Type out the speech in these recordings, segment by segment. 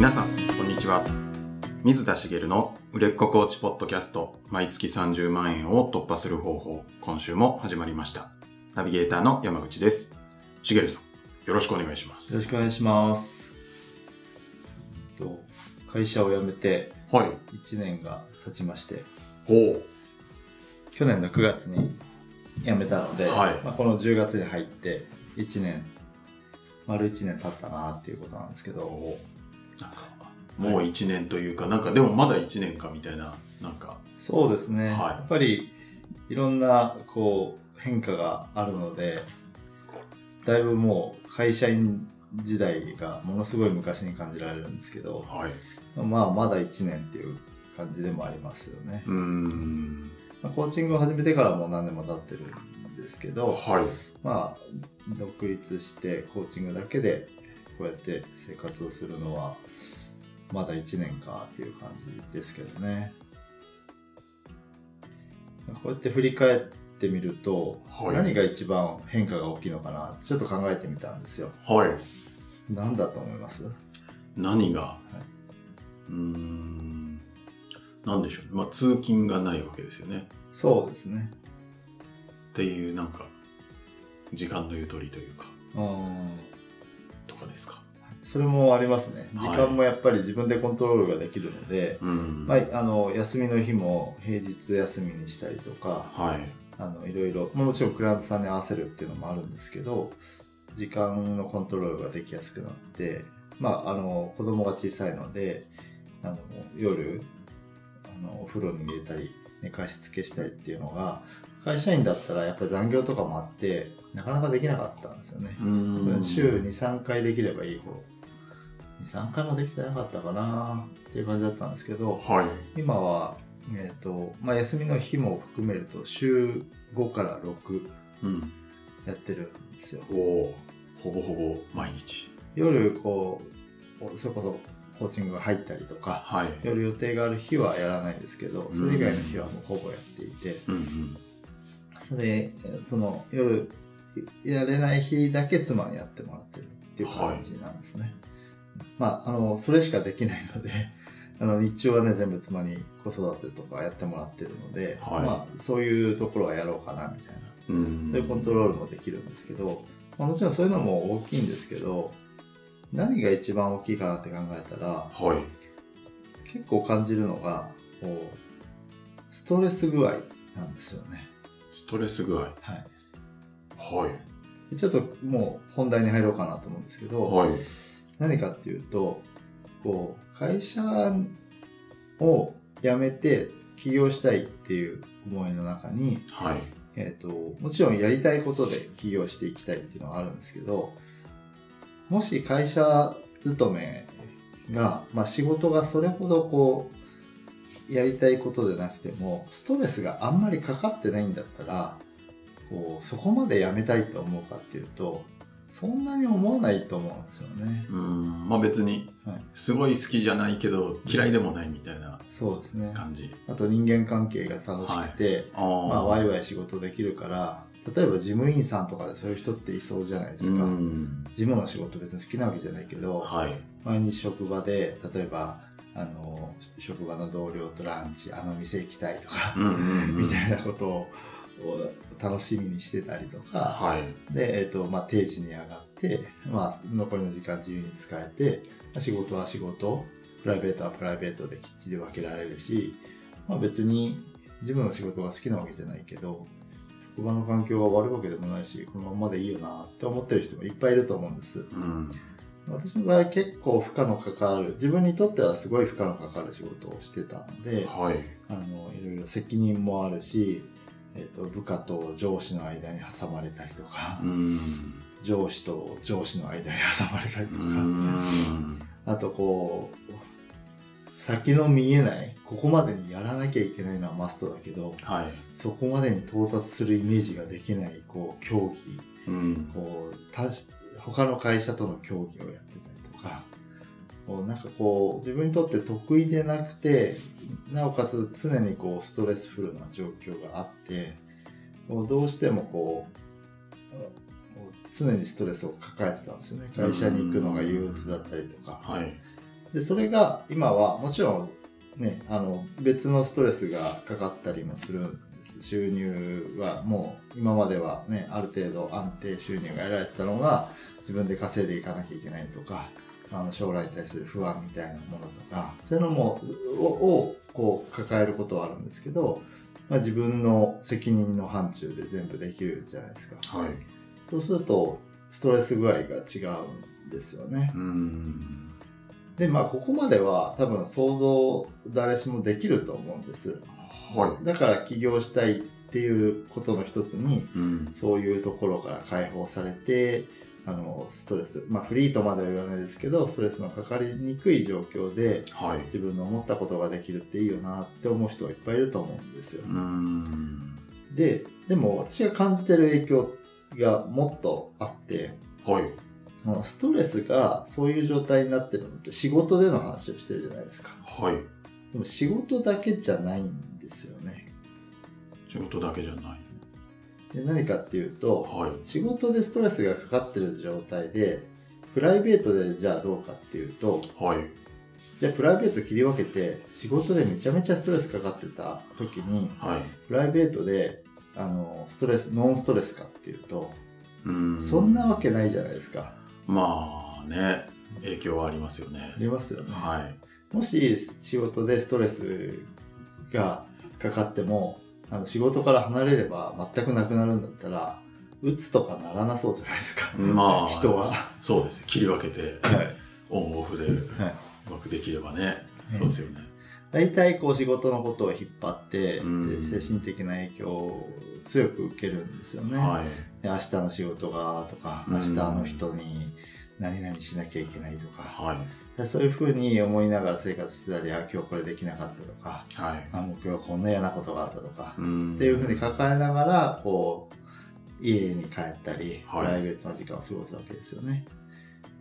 皆さんこんにちは。水田茂の売れっ子コーチポッドキャスト毎月30万円を突破する方法今週も始まりました。ナビゲーターの山口です。茂さんよろしくお願いします。よろしくお願いします。と会社を辞めてはい。1年が経ちまして、ほう。去年の9月に辞めたので、はい。まあ、この10月に入って1年、丸1年経ったなっていうことなんですけど、なんかもう1年というかなんかでもまだ1年かみたいななんか。そうですね、はい。やっぱりいろんなこう変化があるので、だいぶもう会社員時代がものすごい昔に感じられるんですけど、はい。まあまだ1年っていう感じでもありますよね。うーん。まあコーチングを始めてからもう何年も経ってるんですけど、はい。まあ、独立してコーチングだけでこうやって生活をするのはまだ1年かっていう感じですけどね。こうやって振り返ってみると、はい。何が一番変化が大きいのかなちょっと考えてみたんですよ。はい。何だと思います？何が、うーん。なんでしょうね。まあ通勤がないわけですよね。そうですね。っていうなんか時間のゆとりというか。うん。とかですか？それもありますね。時はい間もやっぱり自分でコントロールができるので、うんまあ、あの休みの日も平日休みにしたりとかはいあのいろいろもちろんクライアントさんに合わせるっていうのもあるんですけど時間のコントロールができやすくなって、まあ、あの子供が小さいのであの夜あのお風呂に入れたり寝かしつけしたりっていうのが会社員だったらやっぱり残業とかもあってなかなかできなかったんですよね。週23回できればいい方23回もできてなかったかなっていう感じだったんですけどはい。今は、えーとまあ、休みの日も含めると週5から6うん。やってるんですよ。おおほぼほぼ毎日。夜こうそれこそコーチングが入ったりとかはい。夜予定がある日はやらないんですけどそれ以外の日はもうほぼやっていてうんうん。それその夜やれない日だけ妻にやってもらってるっていう感じなんですね、まああのそれしかできないので あの日中はね全部妻に子育てとかやってもらってるので、はい。まあ、そういうところはやろうかなみたいな。うん。そういうコントロールもできるんですけど、まあ、もちろんそういうのも大きいんですけど何が一番大きいかなって考えたらはい。結構感じるのがこうストレス具合なんですよね。ストレス具合。はい。はい。でちょっともう本題に入ろうかなと思うんですけど、はい何かっていうとこう会社を辞めて起業したいっていう思いの中に、はい。えー、ともちろんやりたいことで起業していきたいっていうのはあるんですけどもし会社勤めが、まあ、仕事がそれほどこうやりたいことでなくてもストレスがあんまりかかってないんだったらこうそこまで辞めたいと思うかっていうとそんなに思わないと思うんですよね。うーん。まあ別にはい。すごい好きじゃないけど嫌いでもないみたいなそうですね。感じ。あと人間関係が楽しくて、ああまあ、ワイワイ仕事できるから例えば事務員さんとかでそういう人っていそうじゃないですか。うん。事務の仕事別に好きなわけじゃないけど、はい。毎日職場で例えばあの職場の同僚とランチあの店行きたいとか、みたいなことをを楽しみにしてたりとか、はい。で、えっとまあ、定時に上がって、まあ、残りの時間自由に使えて、まあ仕事は仕事プライベートはプライベートできっちり分けられるし、まあ、別に自分の仕事が好きなわけじゃないけど職場の環境が悪いわけでもないしこのままでいいよなって思ってる人もいっぱいいると思うんです。うん。私の場合結構負荷のかかる自分にとってはすごい負荷のかかる仕事をしてたのではい。あのいろいろ責任もあるし、えっと部下と上司の間に挟まれたりとか、うん。上司と上司の間に挟まれたりとうか、ん。あとこう先の見えないここまでにやらなきゃいけないのはマストだけどはい。そこまでに到達するイメージができないこう競技。うん。こう他他の会社との競技をやってたこうなんかこう自分にとって得意でなくてなおかつ常にこうストレスフルな状況があってこうどうしてもこう常にストレスを抱えてたんですよね。会社に行くのが憂鬱だったりとか。はい。でそれが今はもちろんねあの別のストレスがかかったりもするんです。収入はもう今まではねある程度安定収入が得られてたのが自分で稼いでいかなきゃいけないとかあの将来に対する不安みたいなものとかそういうのもををこう抱えることはあるんですけど、まあ、自分の責任の範疇で全部できるじゃないですか。はい。そうするとストレス具合が違うんですよね。うん。でまあここまでは多分想像誰しもできると思うんです。はだから起業したいっていうことの一つにい。うん。そういうところから解放されてあのストレスまあフリーとまでは言わないですけどストレスのかかりにくい状況ではい。自分の思ったことができるっていいよなって思う人はいっぱいいると思うんですよ。うん。ででも私が感じてる影響がもっとあってはい。ストレスがそういう状態になってるのって仕事での話をしてるじゃないですか。はい。でも仕事だけじゃないんですよね。仕事だけじゃない。で何かっていうとはい。仕事でストレスがかかってる状態でプライベートでじゃあどうかっていうとはい。じゃあプライベート切り分けて仕事でめちゃめちゃストレスかかってた時にはい。プライベートであのストレスノンストレスかっていうとうん。そんなわけないじゃないですか。まあね、影響はありますよねあ。りますよね。はい。もし仕事でストレスがかかってもあの仕事から離れれば全くなくなるんだったらうつとかならなそうじゃないですか、まあ、人は。そうですね。切り分けて、はいオンオフでうまくできればね。そうですよね。大体こう仕事のことを引っ張って、精神的な影響を強く受けるんですよね。はい。で明日の仕事がとかうん明日の人に何々しなきゃいけないとか、はい。でそういうふうに思いながら生活してたりあ今日これできなかったとかはい。あもう今日はこんな嫌なことがあったとか、うんっていうふうに抱えながらこう家に帰ったり、はいプライベートな時間を過ごすわけですよね。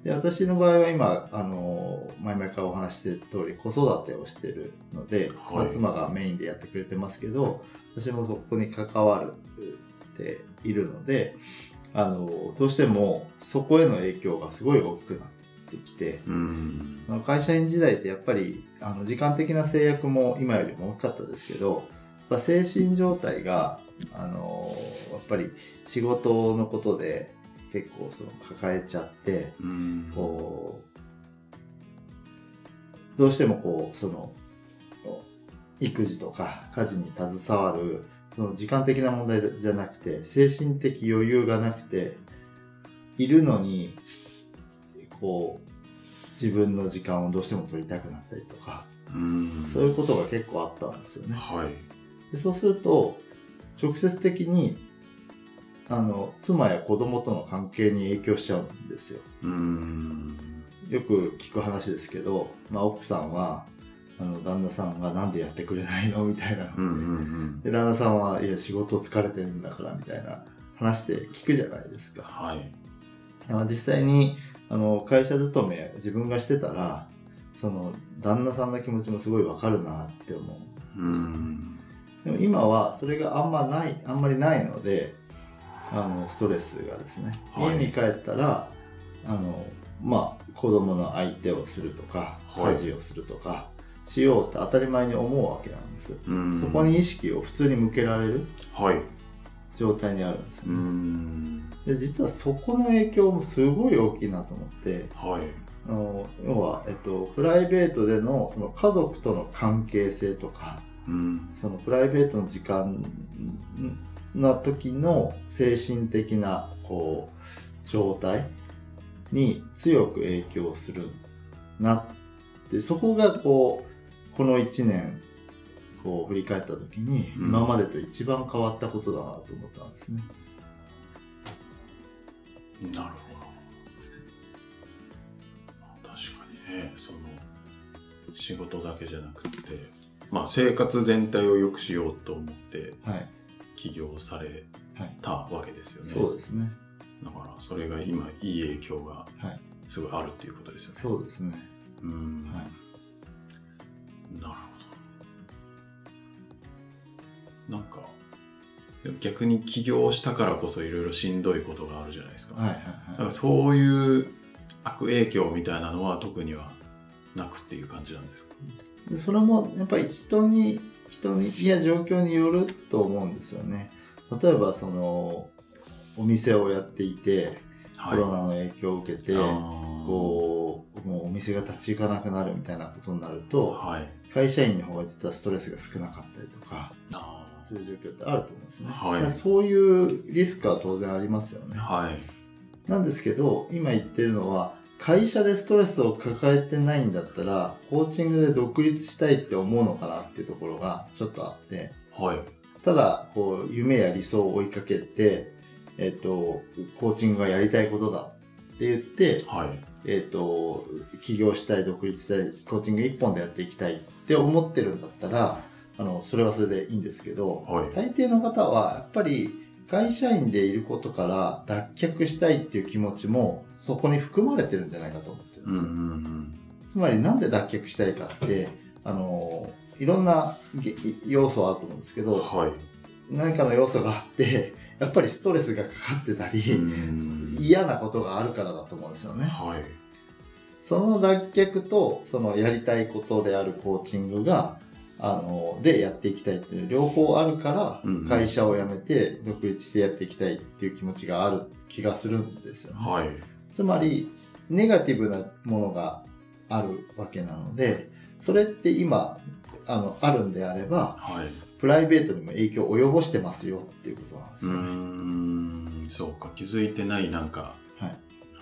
で私の場合は今あの前々からお話ししてる通り子育てをしてるので、はいまあ妻がメインでやってくれてますけど私もそこに関わるっているのであのどうしてもそこへの影響がすごい大きくなってきてうん。その会社員時代ってやっぱりあの時間的な制約も今よりも大きかったですけどやっぱ精神状態があのやっぱり仕事のことで結構その抱えちゃってうん。こうどうしてもこうその育児とか家事に携わるその時間的な問題じゃなくて精神的余裕がなくているのにこう自分の時間をどうしても取りたくなったりとかうん。そういうことが結構あったんですよね。はい。でそうすると直接的にあの妻や子供との関係に影響しちゃうんですよ。うん。よく聞く話ですけど、まあ、奥さんはあの旦那さんがなんでやってくれないの？みたいな、うんうんうん。で旦那さんはいや仕事疲れてるんだからみたいな。話で聞くじゃないですか、はい。まあ実際にあの会社勤め自分がしてたらその旦那さんの気持ちもすごいわかるなって思ううん。でも今はそれがあんまないあんまりないのであのストレスがですね、はい。家に帰ったらあのまあ子供の相手をするとかはい。家事をするとか、しようって当たり前に思うわけなんです、うん。そこに意識を普通に向けられるはい。状態にあるんですようね、ん。で実はそこの影響もすごい大きいなと思ってはい。あの要は、えっと、プライベートでのその家族との関係性とかうん。そのプライベートの時間の時の精神的なこう状態に強く影響するなってそこがこうこの1年こう振り返った時に、うん今までと一番変わったことだなと思ったんですね。なるほど。確かにね、その、仕事だけじゃなくて、まあ生活全体を良くしようと思ってはい、起業されはい、たわけですよね。そうですね。だからそれが今いい影響がはい、すごいあるっていうことですよね。そうですね。うん。はい、なるほど。なんか、逆に起業したからこそいろいろしんどいことがあるじゃないですか。はい、はい、だかはい。らそういう悪影響みたいなのは特にはなくっていう感じなんですか？でそれもやっぱり人に人にいや状況によると思うんですよね例えばそのお店をやっていてコロナの影響を受けて、こうもうお店が立ち行かなくなるみたいなことになるとはい。会社員の方が実はストレスが少なかったりとかあそういう状況ってあると思うんですね、はい。そういうリスクは当然ありますよね。ーはい。なんですけど今言ってるのは会社でストレスを抱えてないんだったらコーチングで独立したいって思うのかなっていうところがちょっとあって。はい。ただこう夢や理想を追いかけて、えっとコーチングがやりたいことだって言って、はい。えっと起業したい独立したいコーチング一本でやっていきたいって思ってるんだったらあのそれはそれでいいんですけど、はい。大抵の方はやっぱり会社員でいることから脱却したいっていう気持ちもそこに含まれてるんじゃないかと思ってるんですよ、うんうんうん。つまりなんで脱却したいかってあのいろんなげ要素あると思うんですけどはい。何かの要素があってやっぱりストレスがかかってたり、うん嫌なことがあるからだと思うんですよね。はい。その脱却とそのやりたいことであるコーチングがあのでやっていきたいっていう両方あるから、会社を辞めて独立してやっていきたいっていう気持ちがある気がするんですよね、はい。つまりネガティブなものがあるわけなのでそれって今あのあるんであればはいプライベートにも影響を及ぼしてますよっていうことなんですよね、んそうか。気づいてないなんかはい。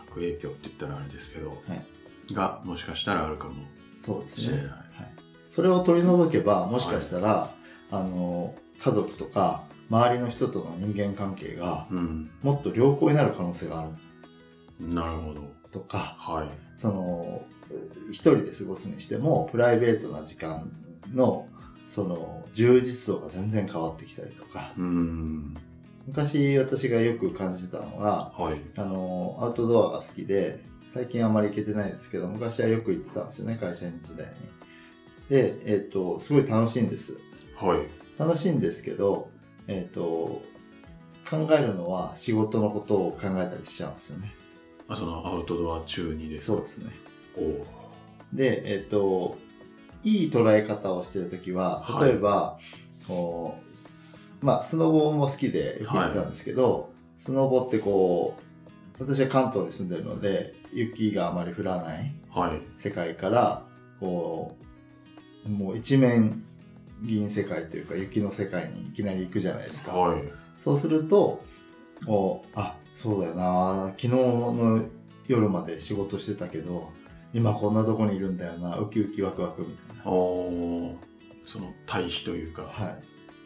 悪影響って言ったらあれですけど、はい。がもしかしたらあるかもそうですね。しれない、はい、それを取り除けばもしかしたら、あの家族とか周りの人との人間関係がうん。もっと良好になる可能性がある。なるほど。とかはい。その一人で過ごすにしてもプライベートな時間のその充実度が全然変わってきたりとか。昔私がよく感じてたのがはい。あのアウトドアが好きで最近あんまり行けてないですけど昔はよく行ってたんですよね会社員時代に。でえっ、とすごい楽しいんです。はい。楽しいんですけどえっ、と考えるのは仕事のことを考えたりしちゃうんですよね。あそのアウトドア中にですそうですね。おおでえっ、といい捉え方をしてる時ははい。例えば、こうまあスノボも好きでよくやってたんですけど、スノボってこう私は関東に住んでるので雪があまり降らないはい。世界からこうもう一面銀世界というか雪の世界にいきなり行くじゃないですか、はい。そうするとおあそうだよな昨日の夜まで仕事してたけど今こんなとこにいるんだよな。ウキウキワクワクみたいな、その対比というかは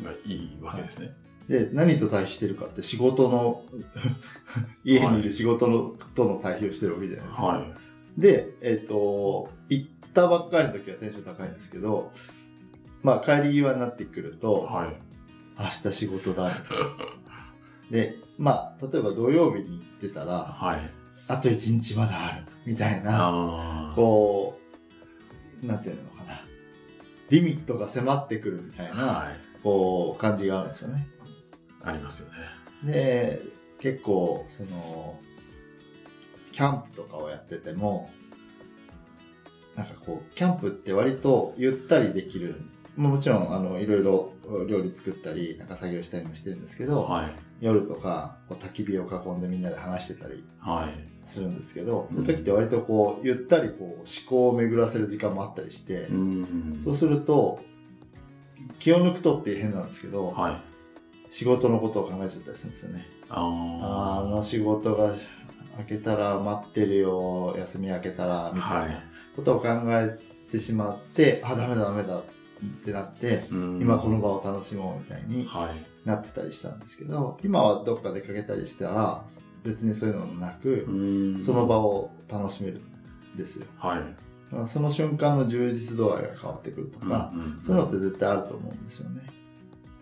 がいいわけですね、い、で何と対比してるかって仕事の 家にいる仕事の、との対比をしてるわけじゃないですか、はい。で、えっ、と、行ったばっかりの時はテンション高いんですけど、まあ帰り際になってくると、はい。明日仕事だ、みたいな。で、まあ、例えば土曜日に行ってたら、はいあと1日まだある、みたいな、こう、なんていうのかな。リミットが迫ってくるみたいな、はいこう、感じがあるんですよね。ありますよねで、結構、その、キャンプとかをやってても、なんかこう、キャンプって割とゆったりできる。まあもちろん、あの、いろいろ料理作ったり、なんか作業したりもしてるんですけど、はい夜とか、こう焚き火を囲んでみんなで話してたりはい。するんですけど、そういう時って割とこう、ゆったりこう、思考を巡らせる時間もあったりして、うん。そうすると、気を抜くとって変なんですけど、はい。仕事のことを考えちゃったりするんですよね。ああの仕事が明けたら待ってるよ休み明けたらあみたいはない。ことを考えてしまって、あダメだダメだってなって、うん。今この場を楽しもうみたいにはいなってたりしたんですけど今はどっか出かけたりしたら別にそういうのもなく、うん。その場を楽しめるんですよ。はい。その瞬間の充実度合いが変わってくるとか、うんうんそういうのって絶対あると思うんですよね。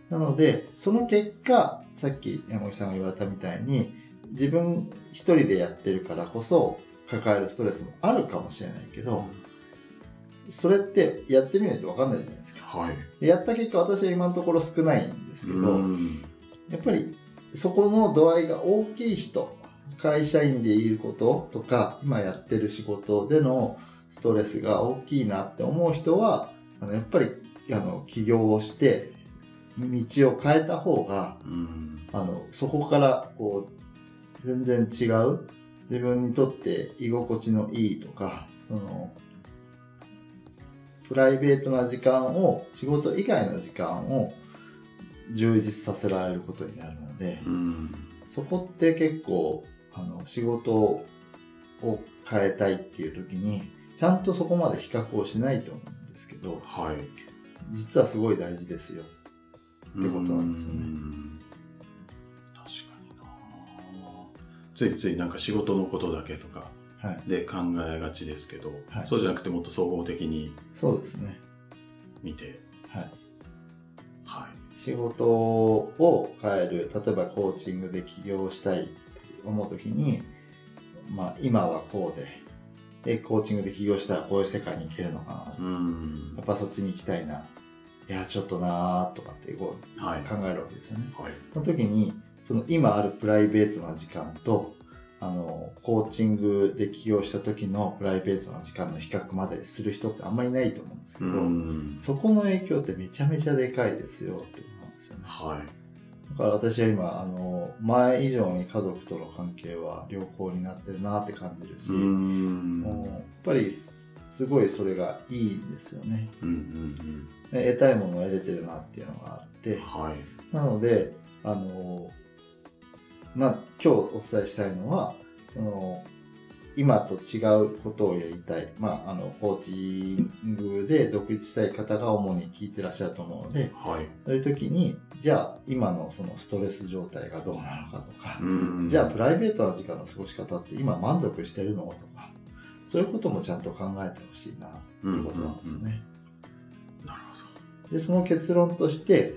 なので、その結果、さっき山口さんが言われたみたいに、自分一人でやってるからこそ抱えるストレスもあるかもしれないけど、それってやってみないと分かんないじゃないですか。はいでやった結果、私は今のところ少ないんですけど、うんやっぱりそこの度合いが大きい人、会社員でいることとか、今やってる仕事でのストレスが大きいなって思う人はあのやっぱりあの起業をして道を変えた方がうん。あのそこからこう全然違う自分にとって居心地のいいとかそのプライベートな時間を仕事以外の時間を充実させられることになるのでうん。そこって結構あの仕事を変えたいっていう時にちゃんとそこまで比較をしないと思うんですけどはい。実はすごい大事ですよ。ってことなんですよねうん確かになついついなんか仕事のことだけとかはい、で考えがちですけど、はいそうじゃなくてもっと総合的にそうですね。見て、はいはい。仕事を変える例えばコーチングで起業したいって思う時に、まあ、今はこうででコーチングで起業したらこういう世界に行けるのかな、うんやっ。ぱそっちに行きたいないやちょっとなーとかってこうはい。考えるわけですよねはい。その時にその今あるプライベートな時間とあのコーチングで起業した時のプライベートな時間の比較までする人ってあんまりいないと思うんですけど、うん。そこの影響ってめちゃめちゃでかいですよってことなんですよねはい。だから私は今あの前以上に家族との関係は良好になってるなって感じるし、うん。もうやっぱりすごいそれがいいんですよねうんうんで得たいものを得れてるなっていうのがあってうん。はい。なのであのまあ今日お伝えしたいのはその今と違うことをやりたい、まあ、あのコーチングで独立したい方が主に聞いてらっしゃると思うのではい。そういう時にじゃあ今のそのストレス状態がどうなのかとか、うん。じゃあプライベートな時間の過ごし方って今満足してるのとかそういうこともちゃんと考えてほしいなっていうことなんですよね。なるでその結論として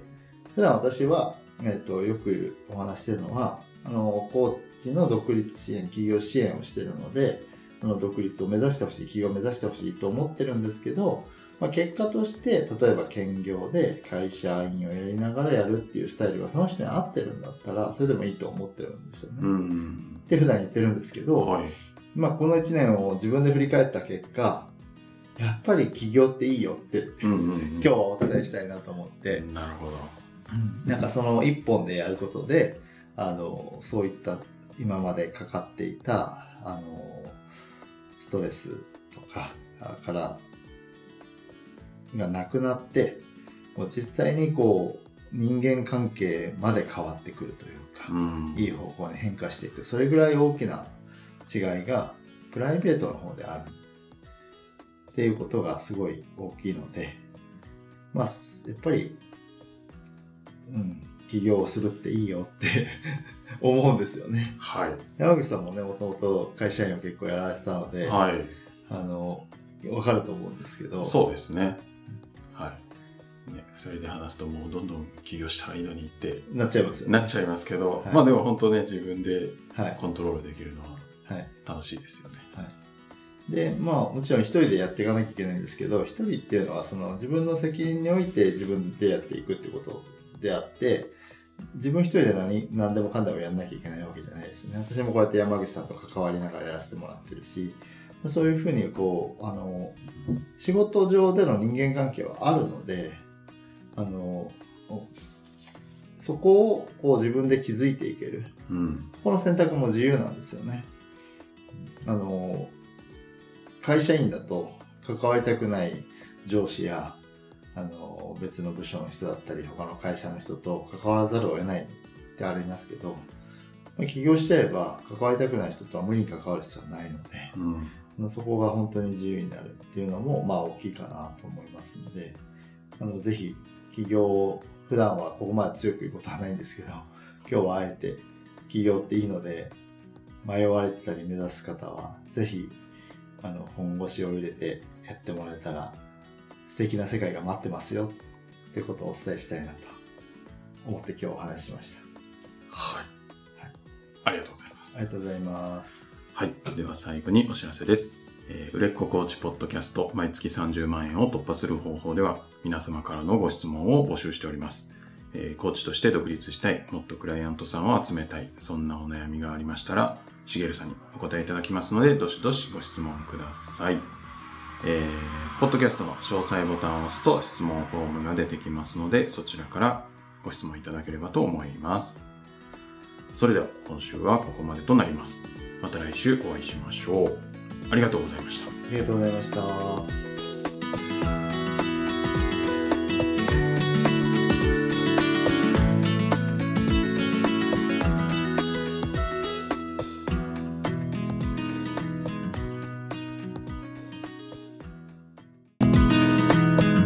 普段私は、えっとよくお話してるのはあのコーチの独立支援企業支援をしてるのであの独立を目指してほしい企業を目指してほしいと思ってるんですけど、まあ、結果として例えば兼業で会社員をやりながらやるっていうスタイルがその人に合ってるんだったらそれでもいいと思ってるんですよね。うん。って普段言ってるんですけど、はい。まあ、この1年を自分で振り返った結果やっぱり起業っていいよってうんうんうん。今日はお伝えしたいなと思って、なるほど。なんかその一本でやることであのそういった今までかかっていたあのストレスとかあからがなくなってもう実際にこう人間関係まで変わってくるというか、うん。いい方向に変化していくそれぐらい大きな違いがプライベートの方であるっていうことがすごい大きいのでまあやっぱりうん起業するっていいよって 思うんですよねはい。山口さんもねもともと会社員を結構やられてたので、はい。あの分かると思うんですけどそうですね。はい。ね、二人で話すともうどんどん起業したらいいのにってなっちゃいますよねなっちゃいますけど、はいまあでも本当ね、自分ではいコントロールできるのははい楽しいですよね。でまあもちろん一人でやっていかなきゃいけないんですけど一人っていうのはその自分の責任において自分でやっていくってことであって自分一人で何何でもかんでもやんなきゃいけないわけじゃないですよね私もこうやって山口さんと関わりながらやらせてもらってるしそういうふうにこうあの仕事上での人間関係はあるのであのそこをこう自分で気づいていけるうん。この選択も自由なんですよね。あの会社員だと関わりたくない上司やあの別の部署の人だったり他の会社の人と関わらざるを得ないってありますけど、まあ起業しちゃえば関わりたくない人とは無理に関わる必要はないのでうん。まあそこが本当に自由になるっていうのもまあ大きいかなと思いますのであのぜひ起業を普段はここまで強く言うことはないんですけど今日はあえて起業っていいので迷われてたり目指す方はぜひあの本腰を入れてやってもらえたら素敵な世界が待ってますよってことをお伝えしたいなと思って今日お話ししましたはい。はいありがとうございます。ありがとうございますはい。では最後にお知らせです。えー売れっ子コーチポッドキャスト毎月30万円を突破する方法では皆様からのご質問を募集しております。えーコーチとして独立したい、もっとクライアントさんを集めたい、そんなお悩みがありましたら、しげるさんにお答えいただきますので、どしどしご質問ください。えー、ポッドキャストの詳細ボタンを押すと質問フォームが出てきますので、そちらからご質問いただければと思います。それでは今週はここまでとなります。また来週お会いしましょう。ありがとうございました。ありがとうございました。